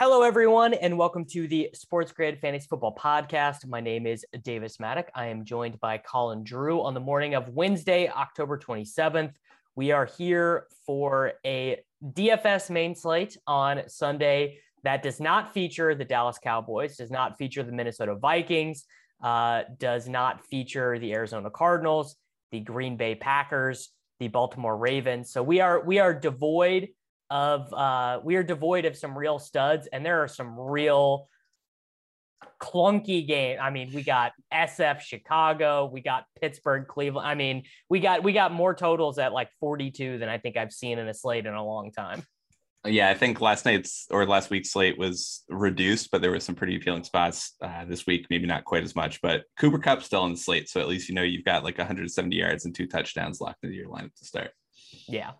Hello, everyone, and welcome to the Sports Grid Fantasy Football Podcast. My name is Davis Mattek. I am joined by Colin Drew on the morning of Wednesday, October 27th. We are here for a DFS main slate on Sunday that does not feature the Dallas Cowboys, does not feature the Minnesota Vikings, uh, does not feature the Arizona Cardinals, the Green Bay Packers, the Baltimore Ravens. So we are we are devoid of uh, we are devoid of some real studs, and there are some real clunky game. I mean, we got SF Chicago, we got Pittsburgh Cleveland. I mean, we got we got more totals at like 42 than I think I've seen in a slate in a long time. Yeah, I think last night's or last week's slate was reduced, but there were some pretty appealing spots uh, this week. Maybe not quite as much, but Cooper Kupp still on the slate, so at least you know you've got like 170 yards and two touchdowns locked into your lineup to start. Yeah,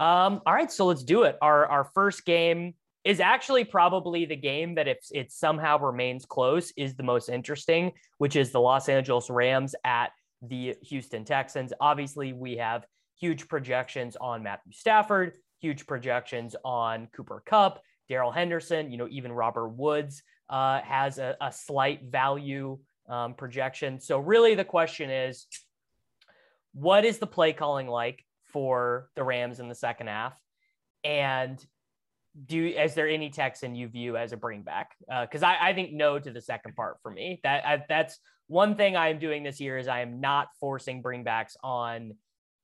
um, all right, so let's do it. Our our first game is actually probably the game that if it somehow remains close is the most interesting, which is the Los Angeles Rams at the Houston Texans. Obviously, we have huge projections on Matthew Stafford, huge projections on Cooper Kupp, Darrell Henderson. You know, even Robert Woods uh, has a, a, slight value um, projection. So really, the question is, what is the play calling like? For the Rams in the second half? And do is there any Texan you view as a bring back? Because uh, I, I think no to the second part for me. That I, that's one thing I am doing this year is I am not forcing bringbacks on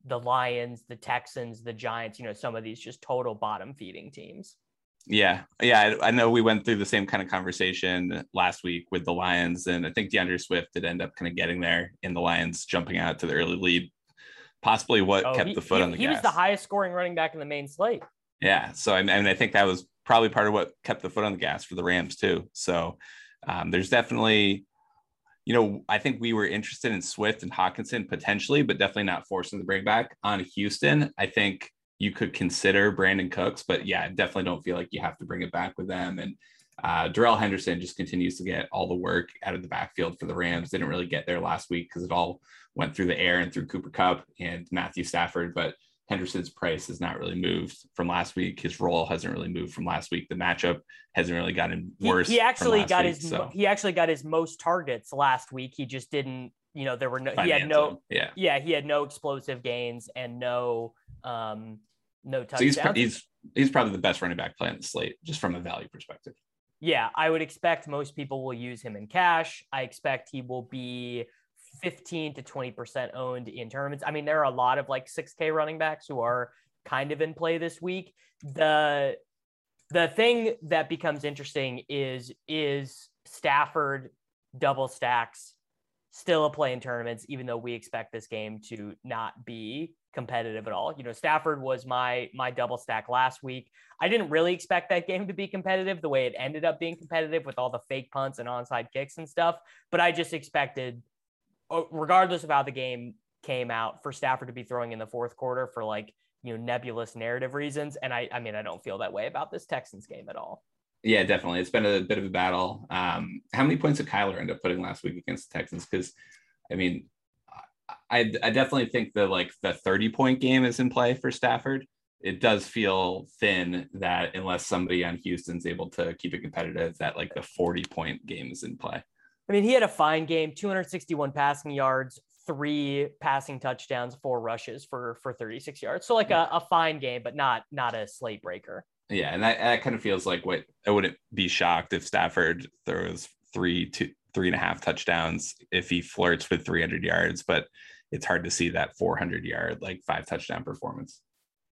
the Lions, the Texans, the Giants. You know, some of these just total bottom feeding teams. Yeah, yeah, I, I, know we went through the same kind of conversation last week with the Lions, and I think DeAndre Swift did end up kind of getting there in the Lions jumping out to the early lead possibly what oh, kept he, the foot he, on the he gas. He was the highest scoring running back in the main slate. Yeah. So, I mean, I think that was probably part of what kept the foot on the gas for the Rams, too. So, um, there's definitely, you know, I think we were interested in Swift and Hockenson potentially, but definitely not forcing the bring back on Houston. I think you could consider Brandin Cooks, but yeah, definitely don't feel like you have to bring it back with them. And uh, Darrell Henderson just continues to get all the work out of the backfield for the Rams. Didn't really get there last week because it all went through the air and through Cooper Kupp and Matthew Stafford. But Henderson's price has not really moved from last week. His role hasn't really moved from last week. The matchup hasn't really gotten worse. He, he actually got week, his so. he actually got his most targets last week. He just didn't. You know, there were no. he had no. Yeah. Yeah, he had no explosive gains and no. um no touchdowns. So he's, he's he's probably the best running back play on the slate, just from a value perspective yeah, I would expect most people will use him in cash. I expect he will be 15 to 20% owned in tournaments. I mean, there are a lot of like 6K running backs who are kind of in play this week. The the thing that becomes interesting is is Stafford double stacks still a play in tournaments, even though we expect this game to not be competitive at all. You know, Stafford was my my double stack last week. I didn't really expect that game to be competitive the way it ended up being competitive with all the fake punts and onside kicks and stuff. But I just expected, oh, regardless of how the game came out, for Stafford to be throwing in the fourth quarter for like you know nebulous narrative reasons. And I I mean I don't feel that way about this Texans game at all. Yeah, definitely. It's been a bit of a battle. Um, how many points did Kyler end up putting last week against the Texans? Because, I mean, I, I definitely think that like the 30 point game is in play for Stafford. It does feel thin that unless somebody on Houston's able to keep it competitive, that like the 40 point game is in play. I mean, he had a fine game, 261 passing yards, three passing touchdowns, four rushes for for 36 yards. So like a, a fine game, but not not a slate breaker. Yeah, and that, that kind of feels like what I wouldn't be shocked if Stafford throws three to three and a half touchdowns if he flirts with 300 yards, but it's hard to see that 400 yard like five touchdown performance.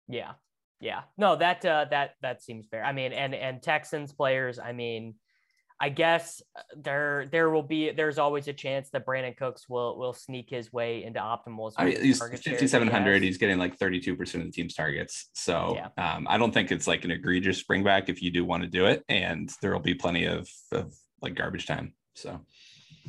Yeah. Yeah, no, that uh, that that seems fair. I mean, and and Texans players, I mean, I guess uh, there there will be there's always a chance that Brandin Cooks will will sneak his way into optimal. I mean, he's 5700. He's getting like 32 percent of the team's targets. So yeah. um, I don't think it's like an egregious spring back if you do want to do it, and there will be plenty of, of like garbage time. So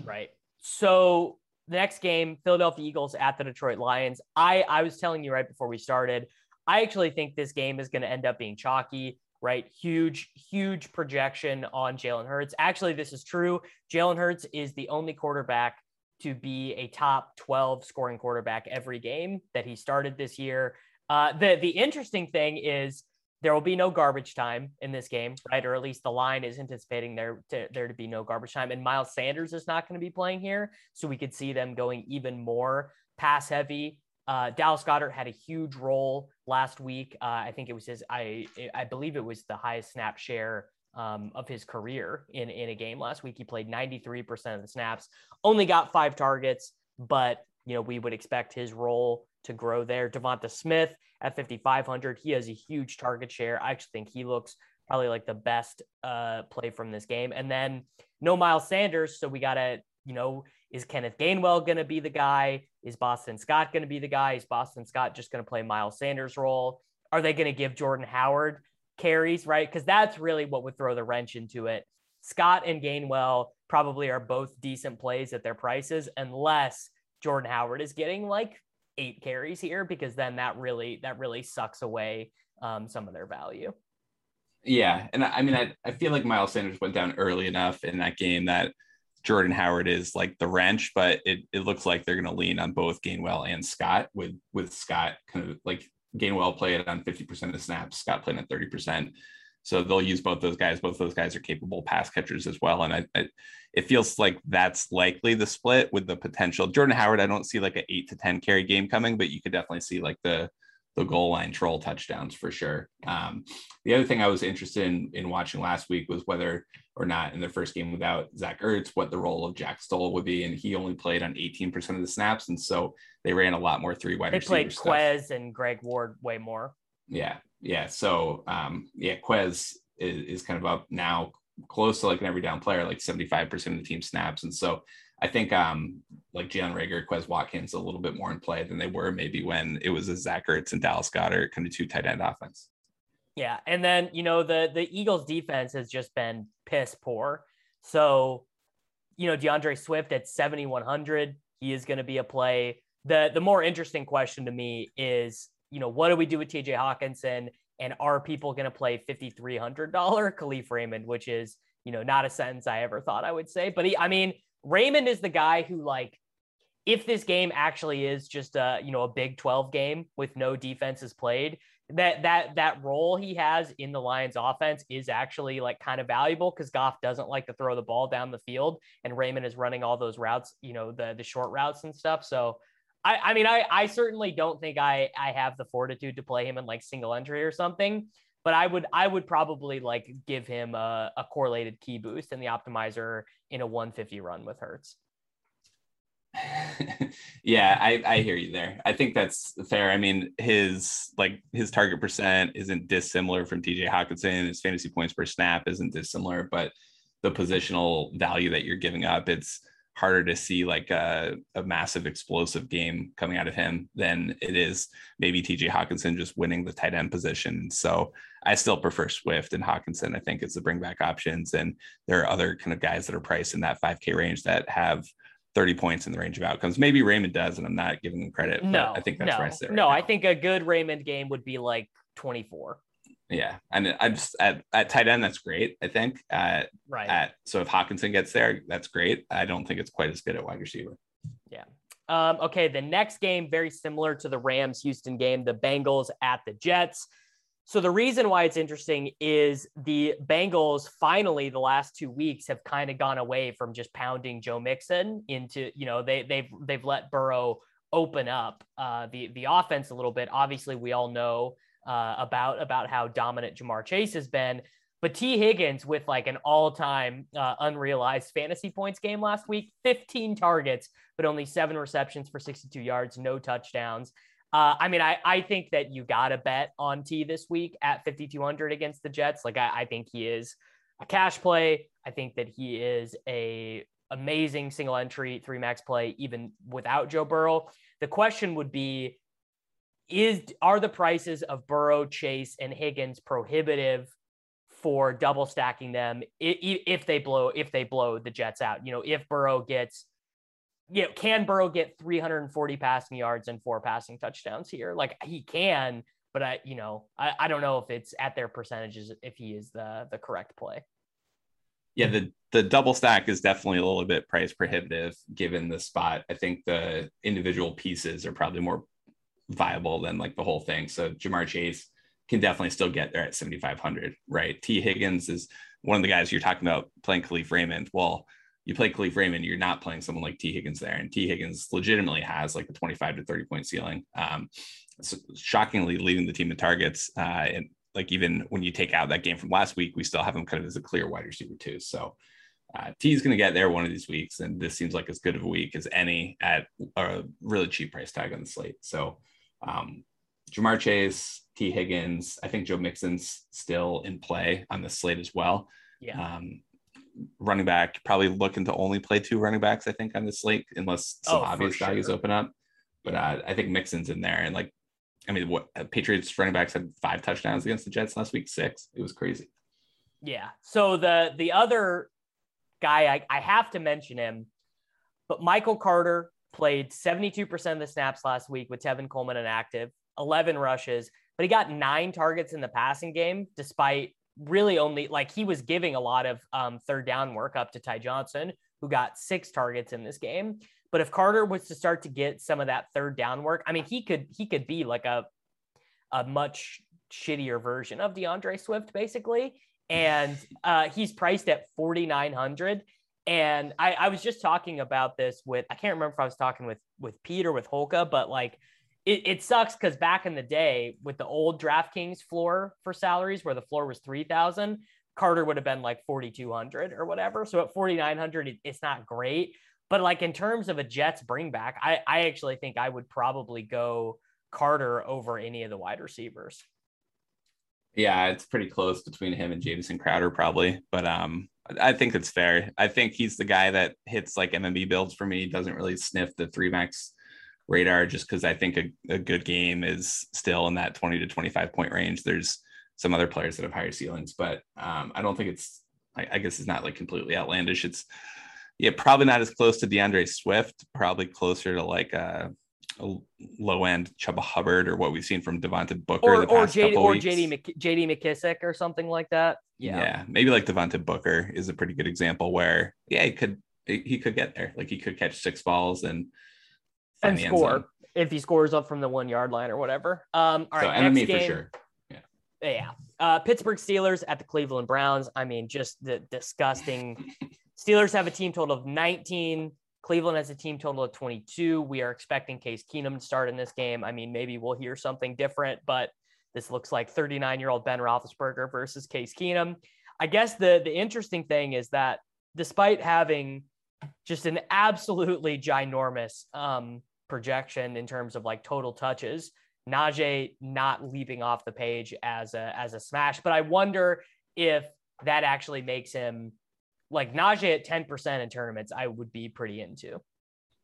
right. So the next game, Philadelphia Eagles at the Detroit Lions. I I was telling you right before we started. I actually think this game is going to end up being chalky, right? Huge, huge projection on Jalen Hurts. Actually, this is true. Jalen Hurts is the only quarterback to be a top 12 scoring quarterback every game that he started this year. Uh, the the interesting thing is there will be no garbage time in this game, right? Or at least the line is anticipating there to, there to be no garbage time. And Miles Sanders is not going to be playing here, so we could see them going even more pass heavy. Uh, Dallas Goedert had a huge role last week. Uh, I think it was his. I I believe it was the highest snap share um, of his career in in a game last week. He played 93% of the snaps, only got five targets, but you know we would expect his role to grow there. Devonta Smith at 5500, he has a huge target share. I actually think he looks probably like the best uh, play from this game. And then no Miles Sanders, so we gotta you know is Kenneth Gainwell going to be the guy? Is Boston Scott going to be the guy? Is Boston Scott just going to play Miles Sanders' role? Are they going to give Jordan Howard carries, right? Because that's really what would throw the wrench into it. Scott and Gainwell probably are both decent plays at their prices, unless Jordan Howard is getting like eight carries here, because then that really that really sucks away um, some of their value. Yeah, and I mean, I, I feel like Miles Sanders went down early enough in that game that Jordan Howard is like the wrench, but it, it looks like they're going to lean on both Gainwell and Scott with with Scott kind of like Gainwell played on 50% of snaps, Scott playing at 30%. So they'll use both those guys. Both those guys are capable pass catchers as well. And I, I, it feels like that's likely the split with the potential. Jordan Howard, I don't see like an eight to 10 carry game coming, but you could definitely see like the the goal line troll touchdowns for sure. Um, the other thing I was interested in, in watching last week was whether or not in their first game without Zach Ertz, what the role of Jack Stoll would be. And he only played on 18% of the snaps. And so they ran a lot more three wide They played Quez and Greg Ward way more. Yeah. Yeah. So, um, yeah, Quez is, is kind of up now close to like an every down player, like 75% of the team snaps. And so I think um, like Jalen Reagor, Quez Watkins a little bit more in play than they were maybe when it was a Zach Ertz and Dallas Goedert kind of two tight end offense. Yeah, and then you know the the Eagles defense has just been piss poor. So, you know DeAndre Swift at 7100, he is going to be a play. The the more interesting question to me is, you know, what do we do with TJ Hockenson and are people going to play $5300 Kalif Raymond, which is, you know, not a sentence I ever thought I would say, but he I mean, Raymond is the guy who like if this game actually is just a you know a Big 12 game with no defenses played, that that that role he has in the Lions offense is actually like kind of valuable because Goff doesn't like to throw the ball down the field and Raymond is running all those routes, you know, the the short routes and stuff. So I, I mean I I certainly don't think I I have the fortitude to play him in like single entry or something but I would I would probably like give him a, a correlated key boost in the optimizer in a 150 run with Hurts. yeah, I, I hear you there. I think that's fair. I mean, his like his target percent isn't dissimilar from TJ Hockenson. His fantasy points per snap isn't dissimilar, but the positional value that you're giving up, it's harder to see like a, a massive explosive game coming out of him than it is maybe TJ Hockenson just winning the tight end position. So I still prefer Swift and Hockenson, I think it's the bring back options. And there are other kind of guys that are priced in that 5K range that have 30 points in the range of outcomes. Maybe Raymond does, and I'm not giving him credit. No, I think that's no, where I sit. Right no, now. I think a good Raymond game would be like 24. Yeah, and I just at, at tight end, that's great. I think. At, right. At so if Hockenson gets there, that's great. I don't think it's quite as good at wide receiver. Yeah. Um, okay, the next game very similar to the Rams Houston game, the Bengals at the Jets. So the reason why it's interesting is the Bengals finally the last two weeks have kind of gone away from just pounding Joe Mixon into you know they they've they've let Burrow open up uh, the the offense a little bit. Obviously, we all know uh, about about how dominant Ja'Marr Chase has been. But Tee Higgins with like an all-time uh, unrealized fantasy points game last week, 15 targets, but only seven receptions for 62 yards, no touchdowns. Uh, I mean, I, I think that you got to bet on T this week at 5,200 against the Jets. Like, I, I think he is a cash play. I think that he is a amazing single entry three max play, even without Joe Burrow. The question would be, is are the prices of Burrow, Chase, and Higgins prohibitive for double stacking them if they blow if they blow the Jets out? You know, if Burrow gets you know, can Burrow get 340 passing yards and four passing touchdowns here? Like he can, but I, you know, I, I don't know if it's at their percentages if he is the the correct play. Yeah, the the double stack is definitely a little bit price prohibitive given the spot. I think the individual pieces are probably more viable than like the whole thing. So Ja'Marr Chase can definitely still get there at 7,500, right? Tee Higgins is one of the guys you're talking about playing Kalif Raymond. Well, you play Kalif Raymond, you're not playing someone like Tee Higgins there. And Tee Higgins legitimately has like a 25 to 30 point ceiling. Um, so shockingly leading the team in targets. Uh, and like even when you take out that game from last week, we still have him kind of as a clear wide receiver too. So uh, T is going to get there one of these weeks. And this seems like as good of a week as any at a really cheap price tag on the slate. So um, Ja'Marr Chase, Tee Higgins, I think Joe Mixon's still in play on the slate as well. Yeah. Um, running back, probably looking to only play two running backs, I think, on this slate, unless some oh, obvious sure. values open up. But uh, I think Mixon's in there. And like, I mean, what uh, Patriots running backs had five touchdowns against the Jets last week, six. It was crazy. Yeah. So the the other guy, I, I have to mention him, but Michael Carter played 72% of the snaps last week with Tevin Coleman inactive, 11 rushes, but he got nine targets in the passing game, despite really only like he was giving a lot of um, third down work up to Ty Johnson, who got six targets in this game. But if Carter was to start to get some of that third down work, I mean, he could he could be like a a much shittier version of DeAndre Swift, basically. And uh, he's priced at forty nine hundred. And I, I was just talking about this with I can't remember if I was talking with with Pete or with Holka, but like it, it sucks because back in the day with the old DraftKings floor for salaries, where the floor was three thousand, Carter would have been like forty two hundred or whatever. So at forty nine hundred, it, it's not great. But like in terms of a Jets bring back, I, I actually think I would probably go Carter over any of the wide receivers. Yeah, it's pretty close between him and Jamison Crowder, probably. But um, I think it's fair. I think he's the guy that hits like MME builds for me. Doesn't really sniff the three max radar just because I think a, a good game is still in that 20 to 25 point range. There's some other players that have higher ceilings, but um, I don't think it's, I, I, guess it's not like completely outlandish. It's, yeah, probably not as close to DeAndre Swift, probably closer to like a, a low end Chuba Hubbard or what we've seen from Devontae Booker. Or, or, JD, or JD, Mc, JD McKissic or something like that. Yeah. Yeah. Maybe like Devontae Booker is a pretty good example where, yeah, he could, he could get there. Like he could catch six balls and and score if he scores up from the one yard line or whatever. Um, all right, so next game, for sure. Yeah, yeah. Uh, Pittsburgh Steelers at the Cleveland Browns. I mean, just the disgusting. Steelers have a team total of 19. Cleveland has a team total of 22. We are expecting Case Keenum to start in this game. I mean, maybe we'll hear something different, but this looks like 39 year old Ben Roethlisberger versus Case Keenum. I guess the the interesting thing is that despite having just an absolutely ginormous um, projection in terms of like total touches. Najee not leaping off the page as a as a smash, but I wonder if that actually makes him like Najee at 10% in tournaments, I would be pretty into.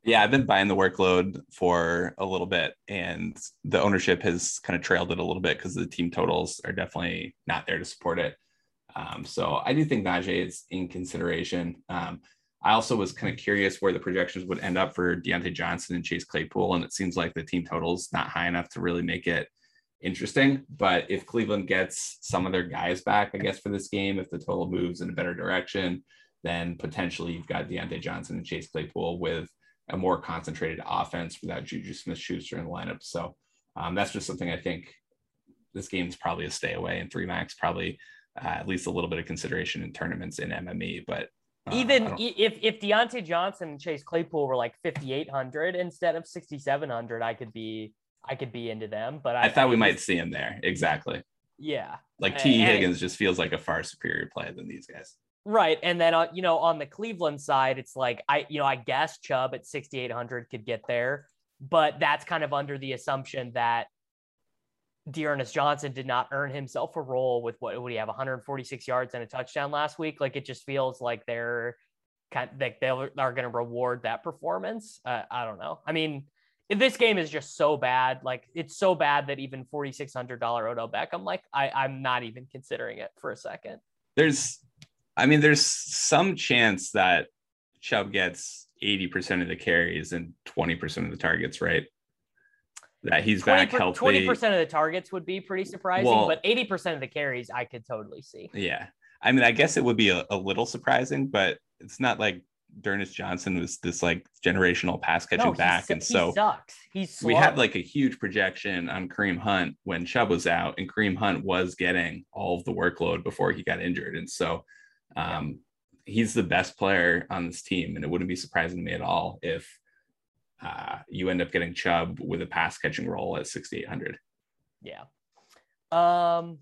Yeah, I've been buying the workload for a little bit, and the ownership has kind of trailed it a little bit because the team totals are definitely not there to support it. Um, so I do think Najee is in consideration. Um, I also was kind of curious where the projections would end up for Diontae Johnson and Chase Claypool, and it seems like the team total's not high enough to really make it interesting. But if Cleveland gets some of their guys back, I guess for this game, if the total moves in a better direction, then potentially you've got Diontae Johnson and Chase Claypool with a more concentrated offense without Juju Smith-Schuster in the lineup. So um, that's just something I think this game's probably a stay away, and three max probably uh, at least a little bit of consideration in tournaments in MME, but Even if if Diontae Johnson and Chase Claypool were like 5800 instead of 6700, I could be I could be into them. But I, I thought we might see him there. Exactly. Yeah. Like Tee Higgins just feels like a far superior play than these guys. Right. And then, uh, you know, on the Cleveland side, it's like, I, you know, I guess Chubb at 6,800 could get there. but that's kind of under the assumption that D'Ernest Johnson did not earn himself a role with what would he have 146 yards and a touchdown last week? Like it just feels like they're kind of, like they are going to reward that performance. Uh, I don't know. I mean, this game is just so bad. Like it's so bad that even $4,600 Odell Beckham, like I, I'm not even considering it for a second. There's, I mean, there's some chance that Chubb gets 80% of the carries and 20% of the targets, right? That he's back healthy. Twenty percent of the targets would be pretty surprising, well, but eighty percent of the carries I could totally see. Yeah, I mean, I guess it would be a, a little surprising, but it's not like D'Ernest Johnson was this like generational pass catching no, back, and so he sucks. He's we had like a huge projection on Kareem Hunt when Chubb was out, and Kareem Hunt was getting all of the workload before he got injured, and so um, he's the best player on this team, and it wouldn't be surprising to me at all if uh, you end up getting Chubb with a pass catching role at 6,800. Yeah. Um,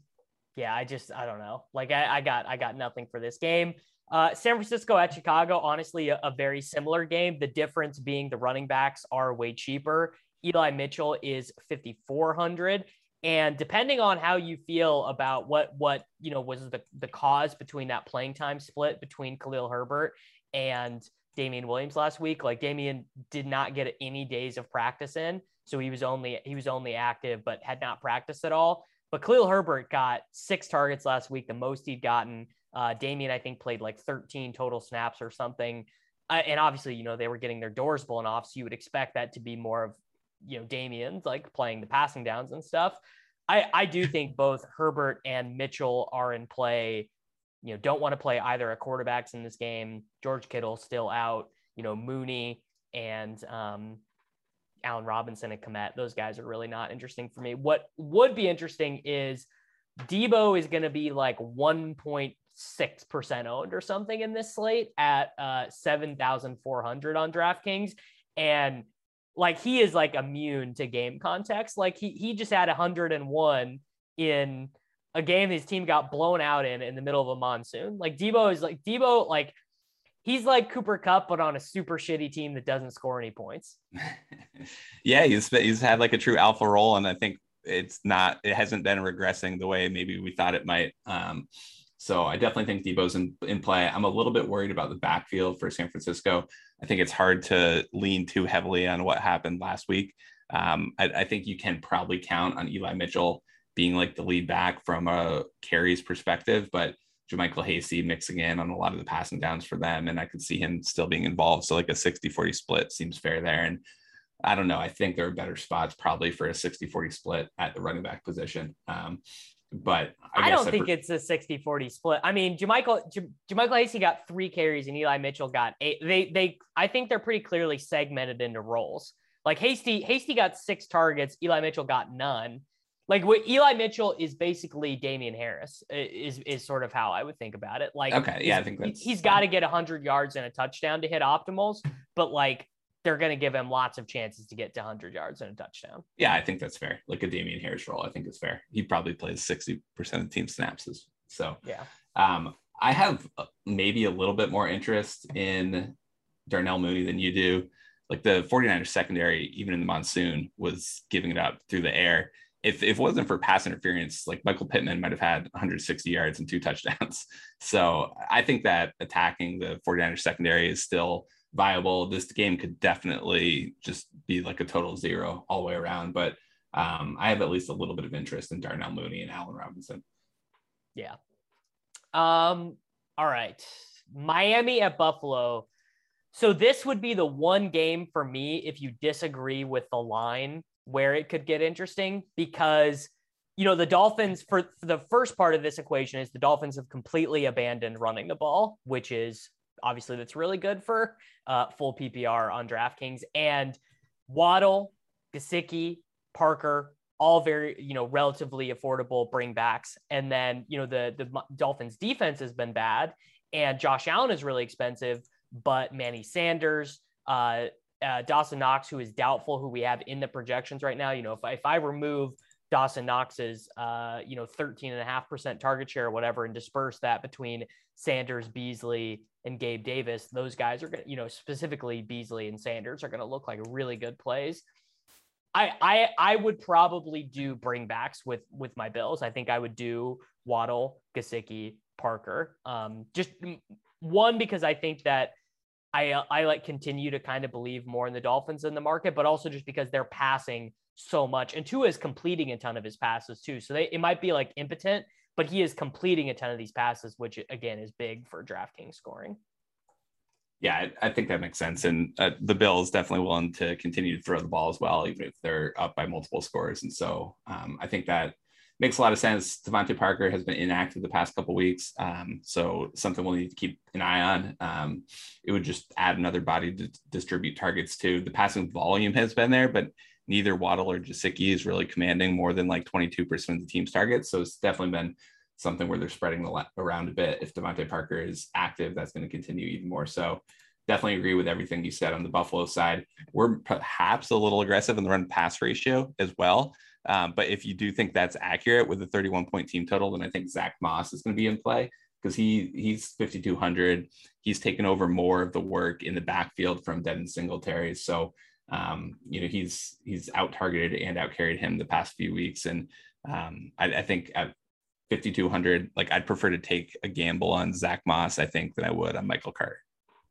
yeah, I just, I don't know. Like I, I got, I got nothing for this game. Uh, San Francisco at Chicago, honestly, a, a, very similar game. The difference being the running backs are way cheaper. Eli Mitchell is 5,400. And depending on how you feel about what, what, you know, was the, the cause between that playing time split between Khalil Herbert and Damien Williams last week. Like Damien did not get any days of practice in, so he was only he was only active but had not practiced at all. But Khalil Herbert got six targets last week, the most he'd gotten. Uh, Damien, I think, played like 13 total snaps or something. Uh, and obviously, you know, they were getting their doors blown off, so you would expect that to be more of, you know, Damien's like playing the passing downs and stuff. I I do think both Herbert and Mitchell are in play you know, don't want to play either of quarterbacks in this game. George Kittle still out, you know, Mooney and um, Allen Robinson and Kmet. Those guys are really not interesting for me. What would be interesting is Deebo is going to be like 1.6% owned or something in this slate at uh, 7,400 on DraftKings. And like he is like immune to game context. Like he, he just had 101 in a game his team got blown out in in the middle of a monsoon. Like Deebo is like Deebo like he's like Cooper Kupp, but on a super shitty team that doesn't score any points. yeah, he's he's had like a true alpha role, and I think it's not it hasn't been regressing the way maybe we thought it might. Um, so I definitely think Deebo's in, in play. I'm a little bit worried about the backfield for San Francisco. I think it's hard to lean too heavily on what happened last week. Um, I, I think you can probably count on Eli Mitchell being like the lead back from a carries perspective, but JaMycal Hasty mixing in on a lot of the passing downs for them. And I could see him still being involved. So like a 60 40 split seems fair there. And I don't know. I think there are better spots probably for a 60 40 split at the running back position. Um, but I, I don't think it's a 60 40 split. I mean, JaMycal, J- JaMycal Hasty got three carries and Eli Mitchell got eight. They, they, I think they're pretty clearly segmented into roles. Like Hasty, Hasty got six targets, Eli Mitchell got none like what Eli Mitchell is basically Damien Harris is is sort of how I would think about it. Like okay, yeah, I think that's he's got to get hundred yards and a touchdown to hit optimals, but like they're going to give him lots of chances to get to 100 yards and a touchdown. Yeah, I think that's fair. Like a Damien Harris role, I think is fair. He probably plays 60% of team snaps. So, yeah. Um, I have uh, maybe a little bit more interest in Darnell Mooney than you do. Like the 49ers secondary, even in the monsoon, was giving it up through the air if, if it wasn't for pass interference, like Michael Pittman might have had 160 yards and two touchdowns. So I think that attacking the 49ers secondary is still viable. This game could definitely just be like a total zero all the way around. But um, I have at least a little bit of interest in Darnell Mooney and Allen Robinson. Yeah. Um, all right. Miami at Buffalo. So this would be the one game for me if you disagree with the line where it could get interesting because you know the Dolphins for, the first part of this equation is the Dolphins have completely abandoned running the ball, which is obviously that's really good for uh, full PPR on DraftKings. And Waddle, Gesicki, Parker, all very you know relatively affordable bringbacks, and then you know the the Dolphins defense has been bad, and Josh Allen is really expensive, but Manny Sanders, uh, uh, Dawson Knox, who is doubtful, who we have in the projections right now. You know, if I, if I remove Dawson Knox's, uh, you know, 13 and a half percent target share or whatever, and disperse that between Sanders, Beasley, and Gabe Davis, those guys are going to, you know, specifically Beasley and Sanders are going to look like really good plays. I I I would probably do bringbacks with with my Bills. I think I would do Waddle, Gesicki, Parker. Um, just one because I think that I I like continue to kind of believe more in the Dolphins in the market, but also just because they're passing so much, and Tua is completing a ton of his passes too. So they it might be like impotent, but he is completing a ton of these passes, which again is big for DraftKings scoring. Yeah, I, I think that makes sense. And uh, the Bills definitely willing to continue to throw the ball as well, even if they're up by multiple scores. And so um, I think that makes a lot of sense. DeVante Parker has been inactive the past couple weeks, um, so something we'll need to keep an eye on. Um, it would just add another body to distribute targets to. The passing volume has been there, but neither Waddle or Gesicki is really commanding more than like 22% of the team's targets. So it's definitely been something where they're spreading the around a bit. If DeVante Parker is active, that's going to continue even more. So definitely agree with everything you said on the Buffalo side. We're perhaps a little aggressive in the run pass ratio as well. Um, but if you do think that's accurate with a 31 point team total, then I think Zack Moss is going to be in play because he he's 5200. He's taken over more of the work in the backfield from Devin Singletary. So um, you know, he's he's out targeted and out carried him the past few weeks. And um, I, I, think at 5,200, like I'd prefer to take a gamble on Zack Moss, I think, than I would on Michael Carter.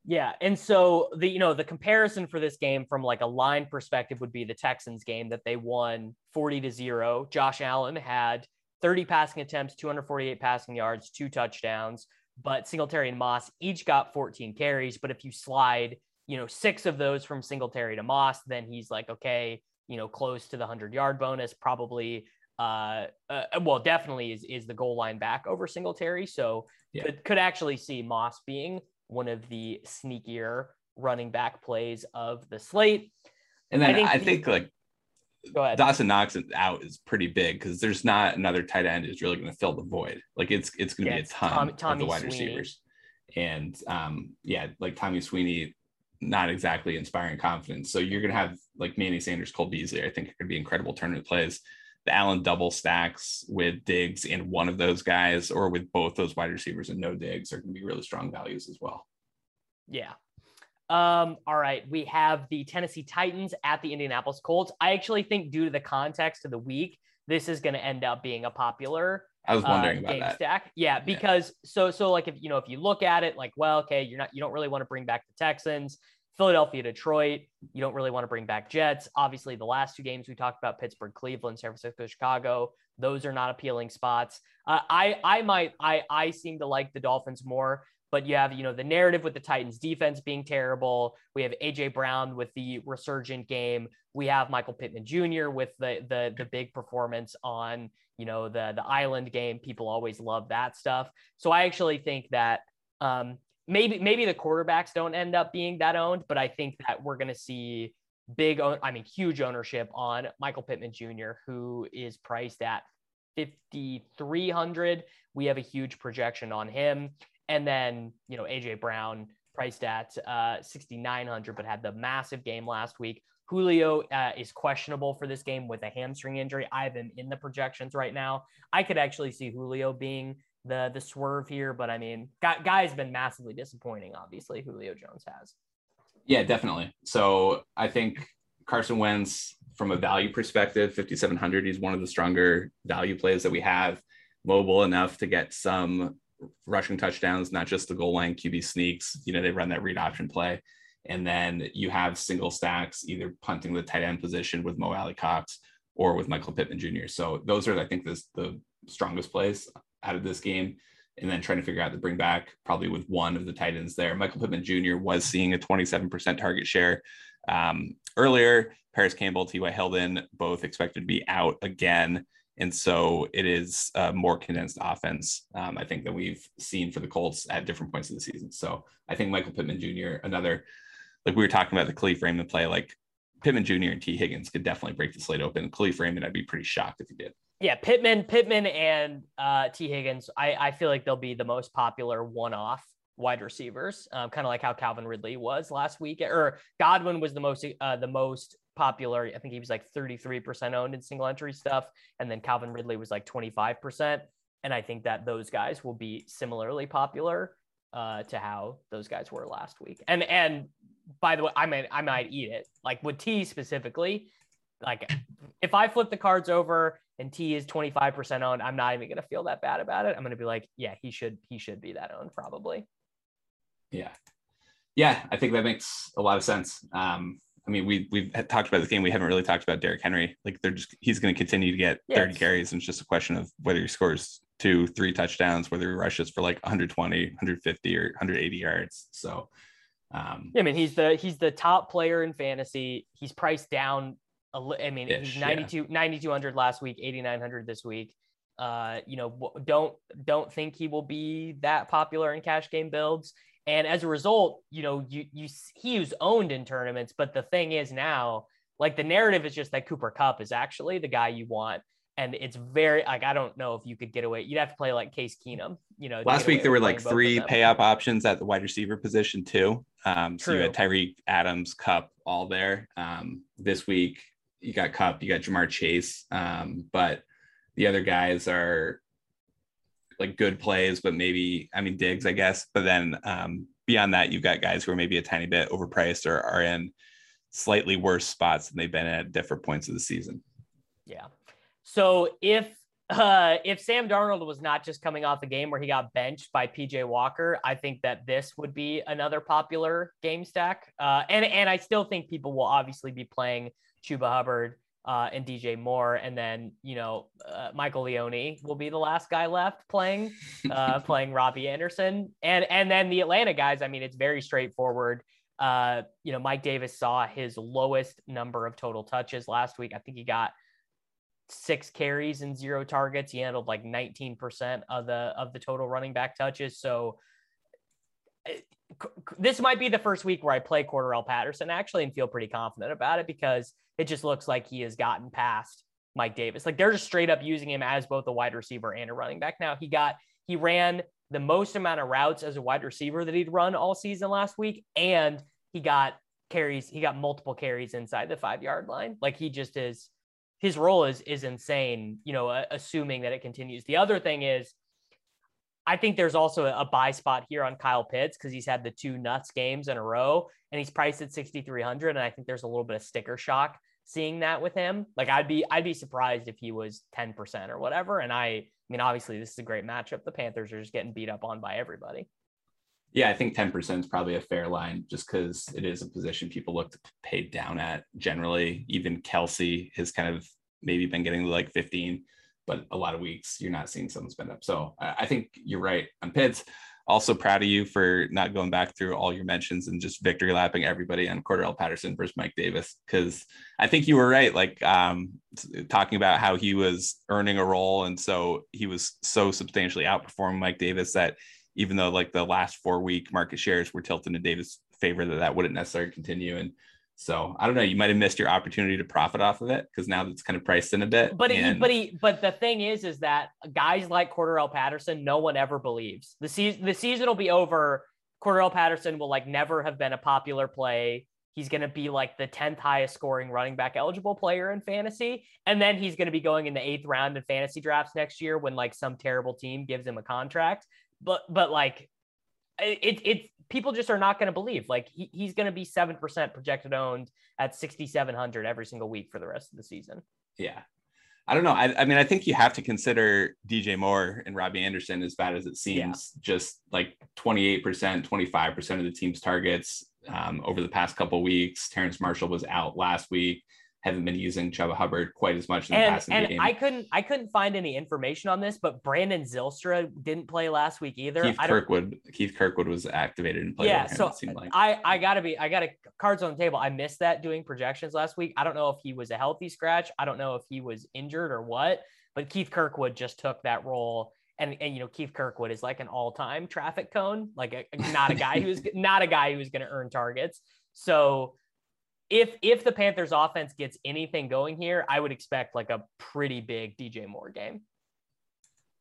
Yeah, and so the you know the comparison for this game from like a line perspective would be the Texans game that they won 40 to 0. Josh Allen had 30 passing attempts, 248 passing yards, two touchdowns, but Singletary and Moss each got 14 carries, but if you slide you know, six of those from Singletary to Moss, then he's like, okay, you know, close to the 100 yard bonus, probably. Uh, uh, well, definitely is, is the goal line back over Singletary. So yeah. could, could actually see Moss being one of the sneakier running back plays of the slate. And then I think, I think like go ahead. Dawson Knox out is pretty big because there's not another tight end who's really going to fill the void. Like it's it's going to yeah, be a ton Tom, Tommy of the wide Sweeney. receivers. And um, yeah, like Tommy Sweeney, not exactly inspiring confidence. So you're going to have like Manny Sanders, Cole Beasley. I think are going to be incredible tournament plays. The Allen double stacks with Diggs and one of those guys, or with both those wide receivers and no Diggs, are going to be really strong values as well. Yeah. Um, all right. We have the Tennessee Titans at the Indianapolis Colts. I actually think, due to the context of the week, this is going to end up being a popular I was wondering uh, about game that. stack. Yeah, because yeah. so so like if you know if you look at it like well okay you're not you don't really want to bring back the Texans, Philadelphia, Detroit. You don't really want to bring back Jets. Obviously, the last two games we talked about Pittsburgh, Cleveland, San Francisco, Chicago. Those are not appealing spots. Uh, I I might I I seem to like the Dolphins more but you have you know the narrative with the Titans defense being terrible. We have AJ Brown with the resurgent game. We have Michael Pittman Jr. with the the the big performance on you know the the island game. People always love that stuff. So I actually think that um, maybe maybe the quarterbacks don't end up being that owned, but I think that we're going to see big I mean huge ownership on Michael Pittman Jr. who is priced at 5300 we have a huge projection on him and then, you know, AJ Brown priced at uh, 6,900, but had the massive game last week. Julio uh, is questionable for this game with a hamstring injury. I have him in the projections right now. I could actually see Julio being the the swerve here, but I mean, guy, guy's been massively disappointing. Obviously, Julio Jones has. Yeah, definitely. So I think Carson Wentz, from a value perspective, 5,700, he's one of the stronger value plays that we have. Mobile enough to get some rushing touchdowns, not just the goal line QB sneaks. You know, they run that read option play. And then you have single stacks, either punting the tight end position with Mo Alie-Cox or with Michael Pittman Jr. So those are, I think, the strongest plays out of this game. And then trying to figure out to bring back probably with one of the tight ends there. Michael Pittman Jr. was seeing a 27% target share um, earlier. Parris Campbell, T.Y. Hilton, both expected to be out again. And so it is a more condensed offense, um, I think, that we've seen for the Colts at different points of the season. So I think Michael Pittman Jr., another, like we were talking about the Kalif Raymond play, like Pittman Jr. and Tee Higgins could definitely break the slate open. Kalif Raymond, I'd be pretty shocked if he did. Yeah, Pittman, Pittman, and uh, Tee Higgins. I, I feel like they'll be the most popular one-off wide receivers, um, kind of like how Calvin Ridley was last week, or Godwin was the most uh, the most popular. I think he was like 33% owned in single entry stuff. And then Calvin Ridley was like 25%. And I think that those guys will be similarly popular uh, to how those guys were last week. And and by the way, I might I might eat it. Like with T specifically, like if I flip the cards over and T is 25% owned, I'm not even going to feel that bad about it. I'm going to be like, yeah, he should, he should be that owned probably. Yeah. Yeah. I think that makes a lot of sense. Um, I mean, we we've talked about this game. We haven't really talked about Derrick Henry. Like they're just he's going to continue to get yeah, 30 carries, and it's just a question of whether he scores two, three touchdowns, whether he rushes for like 120, 150, or 180 yards. So, um, I mean, he's the he's the top player in fantasy. He's priced down. A, I mean, ish, he's 92 yeah. 9200 last week, 8900 this week. Uh, you know, don't don't think he will be that popular in cash game builds. And as a result, you know, you you he was owned in tournaments, but the thing is now, like the narrative is just that Cooper Kupp is actually the guy you want. And it's very like I don't know if you could get away. You'd have to play like Case Keenum. You know, last week there were like three pay up options at the wide receiver position too. Um, so you had Tyreek Adams, Cup, all there. Um, this week you got Kupp, you got Ja'Marr Chase, um, but the other guys are like good plays, but maybe I mean Diggs, I guess. But then um, beyond that, you've got guys who are maybe a tiny bit overpriced or are in slightly worse spots than they've been at different points of the season. Yeah. So if uh, if Sam Darnold was not just coming off a game where he got benched by PJ Walker, I think that this would be another popular game stack. Uh, and and I still think people will obviously be playing Chuba Hubbard uh, and DJ Moore, and then you know uh, Michael Leone will be the last guy left playing, uh, playing Robbie Anderson, and and then the Atlanta guys. I mean, it's very straightforward. Uh, you know, Mike Davis saw his lowest number of total touches last week. I think he got six carries and zero targets. He handled like 19% of the of the total running back touches. So Uh, this might be the first week where I play Cordarrelle Patterson actually and feel pretty confident about it because it just looks like he has gotten past Mike Davis. Like they're just straight up using him as both a wide receiver and a running back. Now he got he ran the most amount of routes as a wide receiver that he'd run all season last week, and he got carries. He got multiple carries inside the five yard line. Like he just is. His role is is insane. You know, assuming that it continues. The other thing is I think there's also a buy spot here on Kyle Pitts because he's had the two nuts games in a row and he's priced at 6,300. And I think there's a little bit of sticker shock seeing that with him. Like I'd be, I'd be surprised if he was 10% or whatever. And I, I mean, obviously this is a great matchup. The Panthers are just getting beat up on by everybody. Yeah, I think 10% is probably a fair line just because it is a position people look to pay down at generally. Even Kelsey has kind of maybe been getting like 15 but a lot of weeks you're not seeing someone spend up. So I think you're right on Pitts. Also proud of you for not going back through all your mentions and just victory lapping everybody on Cordarrelle Patterson versus Mike Davis because I think you were right. Like um, talking about how he was earning a role, and so he was so substantially outperforming Mike Davis that even though like the last four week market shares were tilted in Davis' favor, that that wouldn't necessarily continue. And so I don't know. You might have missed your opportunity to profit off of it because now it's kind of priced in a bit. But and... he, but he, but the thing is, is that guys like Cordarrelle Patterson, no one ever believes the season. The season will be over. Cordarrelle Patterson will like never have been a popular play. He's going to be like the 10th highest scoring running back eligible player in fantasy. And then he's going to be going in the eighth round in fantasy drafts next year when like some terrible team gives him a contract. But, but like it, it, people just are not going to believe like he, he's going to be 7% projected owned at 6700 every single week for the rest of the season. Yeah. I don't know. I, I mean i think you have to consider dj moore and robbie anderson as bad as it seems yeah. just like 28% 25% of the team's targets um, over the past couple weeks. Terrace marshall was out last week haven't been using Chuba Hubbard quite as much in the and, passing and game. I couldn't I couldn't find any information on this, but Brandon Zylstra didn't play last week either. Keith Kirkwood Keith Kirkwood was activated and played. Yeah, so like. I I gotta be I gotta cards on the table. I missed that doing projections last week. I don't know if he was a healthy scratch. I don't know if he was injured or what. But Keith Kirkwood just took that role. And, and you know Keith Kirkwood is like an all-time traffic cone, like a, not a guy who's not a guy who's going to earn targets. So if if the Panthers offense gets anything going here, I would expect like a pretty big DJ Moore game.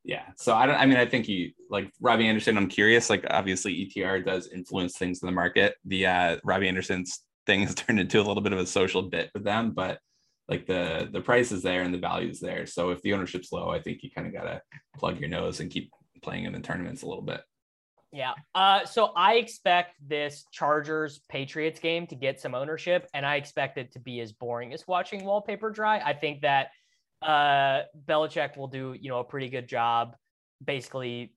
Yeah. So I don't I mean I think you like Robbie Anderson, I'm curious. Like obviously ETR does influence things in the market. The uh Robbie Anderson's thing has turned into a little bit of a social bit with them, but like the the price is there and the value is there. So if the ownership's low, I think you kind of gotta plug your nose and keep playing him in tournaments a little bit. Yeah. Uh, so I expect this Chargers Patriots game to get some ownership, and I expect it to be as boring as watching wallpaper dry. I think that uh, Belichick will do, you know, a pretty good job. Basically,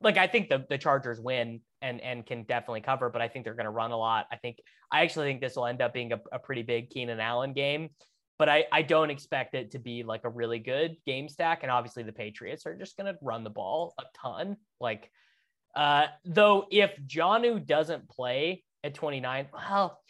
like I think the the Chargers win and and can definitely cover, but I think they're going to run a lot. I think I actually think this will end up being a, a pretty big Keenan Allen game, but I I don't expect it to be like a really good game stack. And obviously the Patriots are just going to run the ball a ton. Like, uh, though if Jonnu doesn't play at 29, well,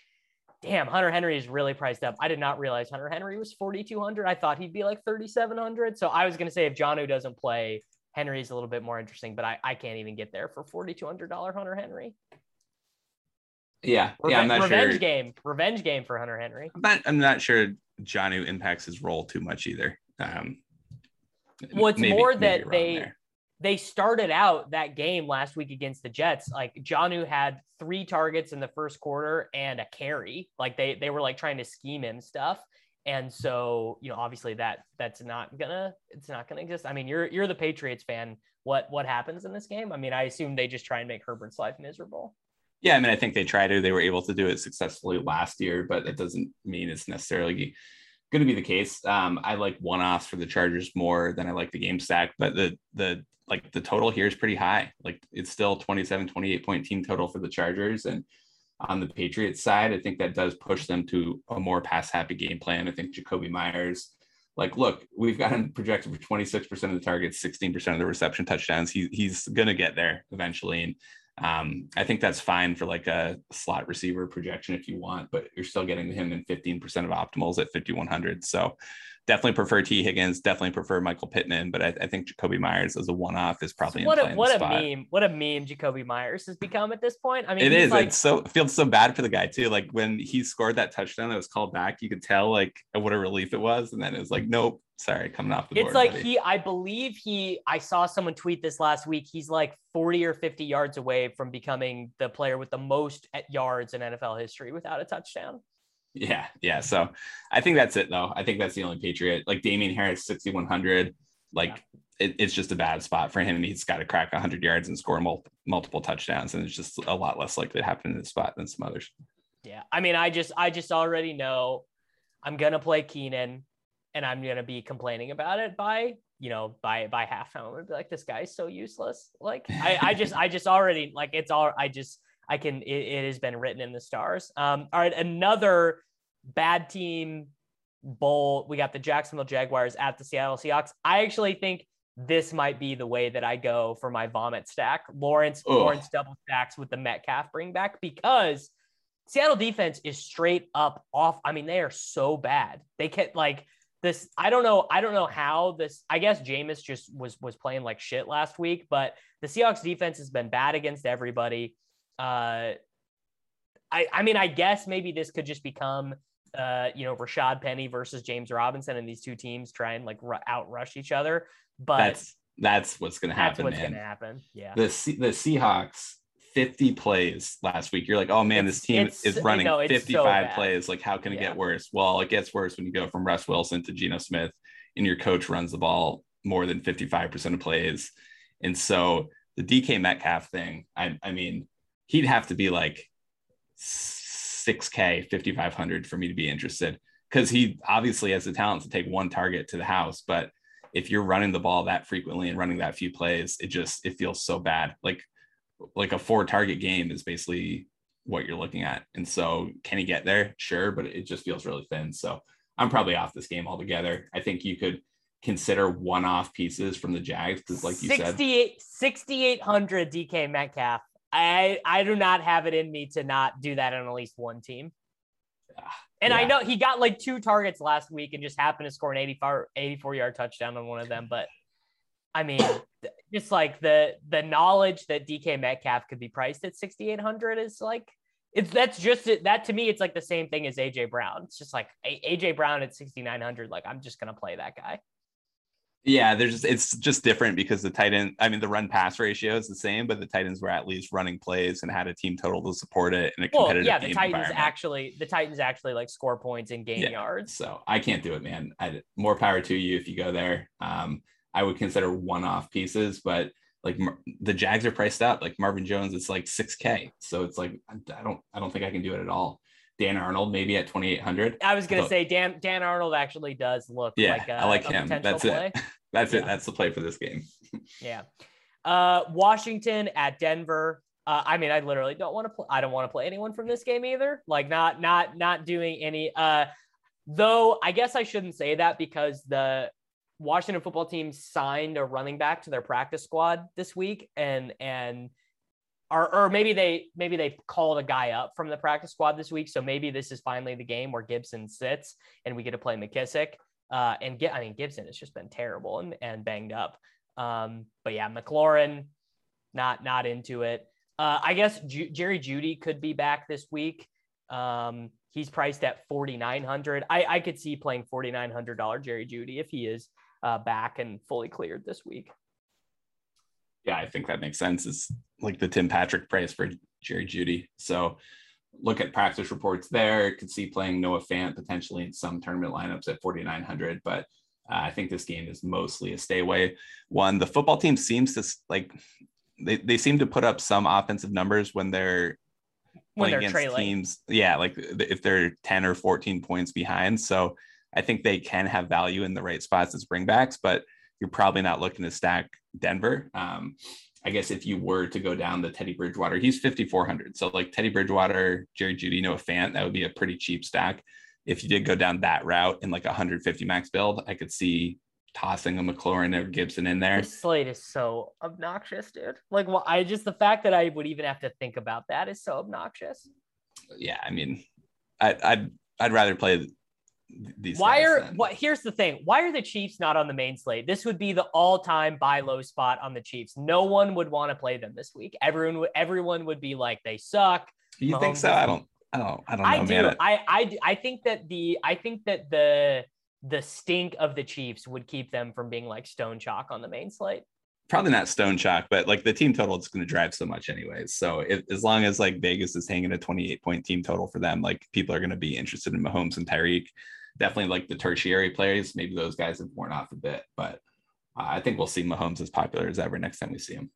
damn, Hunter Henry is really priced up. I did not realize Hunter Henry was 4,200. I thought he'd be like 3,700. So I was going to say if Jonnu doesn't play, Henry's a little bit more interesting, but I, I can't even get there for $4,200 Hunter Henry. Yeah. Reve- yeah. I'm not revenge sure. game. Revenge game for Hunter Henry. I'm not, I'm not sure Jonnu impacts his role too much either. Um, What's maybe- more that they. They started out that game last week against the Jets. Like Jonnu had three targets in the first quarter and a carry. Like they they were like trying to scheme him stuff. And so, you know, obviously that that's not gonna it's not gonna exist. I mean, you're you're the Patriots fan. What what happens in this game? I mean, I assume they just try and make Herbert's life miserable. Yeah, I mean, I think they tried to. They were able to do it successfully last year, but that doesn't mean it's necessarily going to be the case. Um, I like one-offs for the Chargers more than I like the game stack, but the the like the total here is pretty high. Like it's still 27, 28 point team total for the Chargers. And on the Patriots side, I think that does push them to a more pass happy game plan. I think Jakobi Meyers, like, look, we've got him projected for 26% of the targets, 16% of the reception touchdowns. He, he's going to get there eventually. And um, I think that's fine for like a slot receiver projection if you want, but you're still getting him in 15% of optimals at 5,100. So definitely prefer Tee Higgins, definitely prefer Michael Pittman, but I, I think Jakobi Meyers as a one-off is probably what in a what a spot. meme. What a meme Jakobi Meyers has become at this point. I mean, It is. like it's so it feels so bad for the guy too. Like when he scored that touchdown that was called back, you could tell like what a relief it was, and then it was like, nope, sorry, coming off the board. It's like buddy. he, I believe he, I saw someone tweet this last week. He's like 40 or 50 yards away from becoming the player with the most at yards in NFL history without a touchdown. Yeah, yeah. So I think that's it though. I think that's the only Patriot. Like Damien Harris, 6,100. Like it, it's just a bad spot for him. He's got to crack 100 yards and score mul- multiple touchdowns, and it's just a lot less likely to happen in this spot than some others. Yeah. I mean, I just, I just already know I'm going to play Keenan and I'm going to be complaining about it by, you know, by, by halftime. I'm gonna be like, this guy's so useless. Like I, I just, I just already like it's all, I just, I can, it, it has been written in the stars. Um, all right. Another bad team bowl. We got the Jacksonville Jaguars at the Seattle Seahawks. I actually think this might be the way that I go for my vomit stack. Lawrence, Ugh. Lawrence double stacks with the Metcalf bring back because Seattle defense is straight up off. I mean, they are so bad. They can't like this. I don't know. I don't know how this. I guess Jameis just was was playing like shit last week, but the Seahawks defense has been bad against everybody. Uh, I I mean, I guess maybe this could just become uh, you know, Rashaad Penny versus James Robinson, and these two teams try and like ru- outrush each other. But That's that's what's going to that's happen, what's going to happen. Yeah. The Se- the Seahawks 50 plays last week. You're like, oh man, this team it's- is running know, it's so 55 plays. Like, how can it Yeah. get worse? Well, it gets worse when you go from Russ Wilson to Geno Smith, and your coach runs the ball more than 55% of plays. And so the DK Metcalf thing, I, I mean, he'd have to be like 6K, 5,500 for me to be interested because he obviously has the talent to take one target to the house. But if you're running the ball that frequently and running that few plays, it just it feels so bad. Like like a four target game is basically what you're looking at. And so can he get there? Sure, but it just feels really thin. So I'm probably off this game altogether. I think you could consider one-off pieces from the Jags because like you said, 68 6800 DK Metcalf. I I do not have it in me to not do that on at least one team. Ah, and I know he got like two targets last week and just happened to score an 84, 84 yard touchdown on one of them. But I mean, just like the the knowledge that DK Metcalf could be priced at 6,800 is like it's that's just it. That to me, it's like the same thing as AJ Brown. It's just like AJ Brown at 6,900. Like I'm just gonna play that guy. Yeah, there's just, it's just different because the tight end, I mean, the run pass ratio is the same, but the Titans were at least running plays and had a team total to support it in a Well, competitive yeah, the Titans actually the Titans actually like score points and gain Yeah. yards. So I can't do it, man. I, more power to you if you go there. Um, I would consider one-off pieces, but like the Jags are priced up. Like Marvin Jones, it's like 6K. So it's like I don't I don't think I can do it at all. Dan Arnold maybe at 2800. I was gonna say Dan Dan Arnold actually does look yeah, like a, I like him. That's play. it. That's Yeah. it. That's the play for this game. Yeah. Uh, Washington at Denver. Uh, I mean, I literally don't want to play. I don't want to play anyone from this game either. Like, not, not, not doing any. Uh, though I guess I shouldn't say that because the Washington football team signed a running back to their practice squad this week, and and or or maybe they maybe they called a guy up from the practice squad this week. So maybe this is finally the game where Gibson sits and we get to play McKissic. Uh, and get, I mean, Gibson has just been terrible and, and banged up. Um, but yeah, McLaurin, not not into it. Uh, I guess Jerry Jeudy could be back this week. Um, he's priced at forty nine hundred. I I could see playing forty nine hundred dollar Jerry Jeudy if he is uh, back and fully cleared this week. Yeah, I think that makes sense. It's like the Tim Patrick price for Jerry Jeudy. So look at practice reports there. Could see playing Noah Fant potentially in some tournament lineups at 4,900, but uh, I think this game is mostly a stay away one. The football team seems to like they, they seem to put up some offensive numbers when they're When they're against trailing. teams. Yeah, like if they're 10 or 14 points behind. So I think they can have value in the right spots as bringbacks, but you're probably not looking to stack Denver. Um, I guess if you were to go down the Teddy Bridgewater, he's 5,400. So like Teddy Bridgewater, Jerry Jeudy, Noah Fant, that would be a pretty cheap stack. If you did go down that route in like a 150 max build, I could see tossing a McLaurin or Gibson in there. This slate is so obnoxious, dude. Like, well, I just the fact that I would even have to think about that is so obnoxious. Yeah, I mean, I, I'd I'd rather play these. Why are than- what? Here's the thing: Why are the Chiefs not on the main slate? This would be the all-time buy low spot on the Chiefs. No one would want to play them this week. Everyone, would everyone would be like, they suck. you think so? I don't. I don't. I don't know, I do. man. I, I I think that the I think that the the stink of the Chiefs would keep them from being like stone chalk on the main slate. Probably not stone chalk, but like the team total is going to drive so much anyways. So as long as like Vegas is hanging a 28 point team total for them, like people are going to be interested in Mahomes and Tyreek. Definitely like the tertiary players. Maybe those guys have worn off a bit, but I think we'll see Mahomes as popular as ever next time we see him.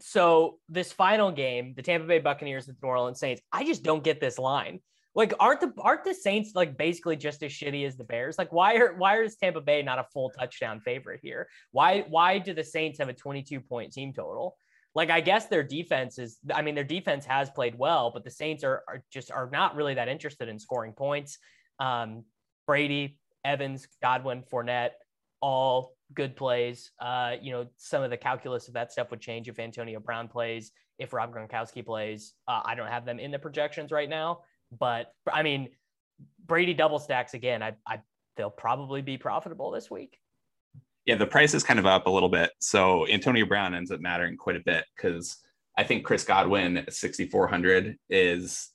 so this final game, the Tampa Bay Buccaneers and New Orleans Saints, I just don't get this line. Like, aren't the aren't the Saints like basically just as shitty as the Bears? Like, why are why is Tampa Bay not a full touchdown favorite here? Why why do the Saints have a 22 point team total? Like, I guess their defense is, I mean, their defense has played well, but the Saints are, are just are not really that interested in scoring points. Um, Brady, Evans, Godwin, Fournette, all good plays. Uh, you know, some of the calculus of that stuff would change if Antonio Brown plays, if Rob Gronkowski plays. Uh, I don't have them in the projections right now, but I mean, Brady double stacks again. I, I they'll probably be profitable this week. Yeah, the price is kind of up a little bit. So Antonio Brown ends up mattering quite a bit because I think Chris Godwin at 6,400 is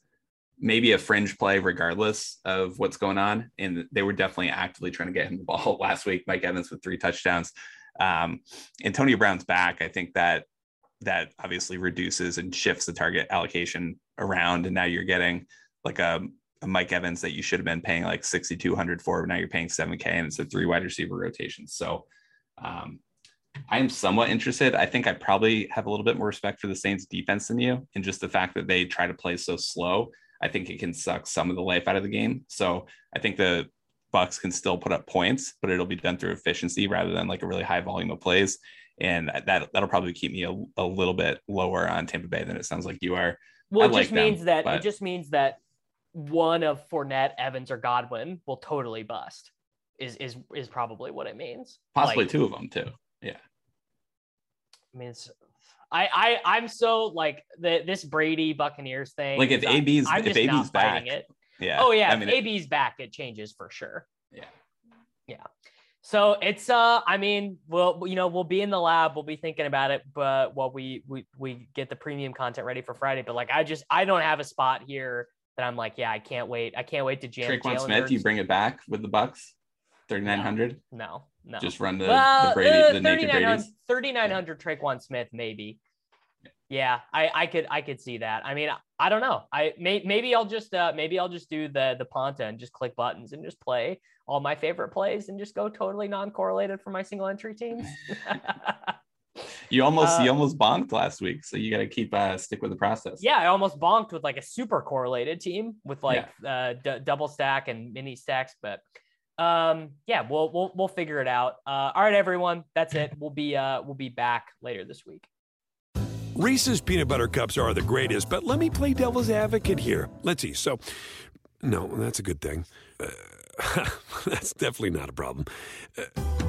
maybe a fringe play regardless of what's going on. And they were definitely actively trying to get him the ball last week. Mike Evans with three touchdowns. Um, Antonio Brown's back. I think that that obviously reduces and shifts the target allocation around. And now you're getting like a, a Mike Evans that you should have been paying like 6,200 for. But now you're paying 7K and it's a three wide receiver rotation. So um, I am somewhat interested. I think I probably have a little bit more respect for the Saints defense than you, and just the fact that they try to play so slow. I think it can suck some of the life out of the game. So I think the Bucs can still put up points, but it'll be done through efficiency rather than like a really high volume of plays. And that that'll probably keep me a, a little bit lower on Tampa Bay than it sounds like you are. Well, I it like just means that but- it just means that one of Fournette, Evans, or Godwin will totally bust. Is is is probably what it means. Possibly Like, two of them too. Yeah. I mean, it's, I I I'm so like the this Brady Buccaneers thing. Like if AB's I'm if just AB's back, it. yeah. Oh yeah, I if mean, AB's back, it changes for sure. Yeah. Yeah. So it's uh, I mean, we'll you know we'll be in the lab, we'll be thinking about it, but while we we we get the premium content ready for Friday. But like I just I don't have a spot here that I'm like, yeah, I can't wait. I can't wait to jam. Tre'Quan Jalen Smith, you bring it back with the Bucs, thirty nine hundred. no, no. Just run the, well, the Brady, uh, the naked 3900 Brady's. 3900 Tre'Quan Smith, maybe. Yeah, I, I could I could see that. I mean, I don't know. I may, maybe I'll just uh maybe I'll just do the the Ponta and just click buttons and just play all my favorite plays and just go totally non-correlated for my single entry teams. You almost Uh, you almost bonked last week, so you got to keep uh, stick with the process. Yeah, I almost bonked with like a super correlated team with like uh, d- double stack and mini stacks, but um, yeah, we'll we'll we'll figure it out. Uh, all right, everyone, that's it. We'll be uh, we'll be back later this week. Reese's peanut butter cups are the greatest, but let me play devil's advocate here. Let's see. So, no, that's a good thing. Uh, that's definitely not a problem. Uh,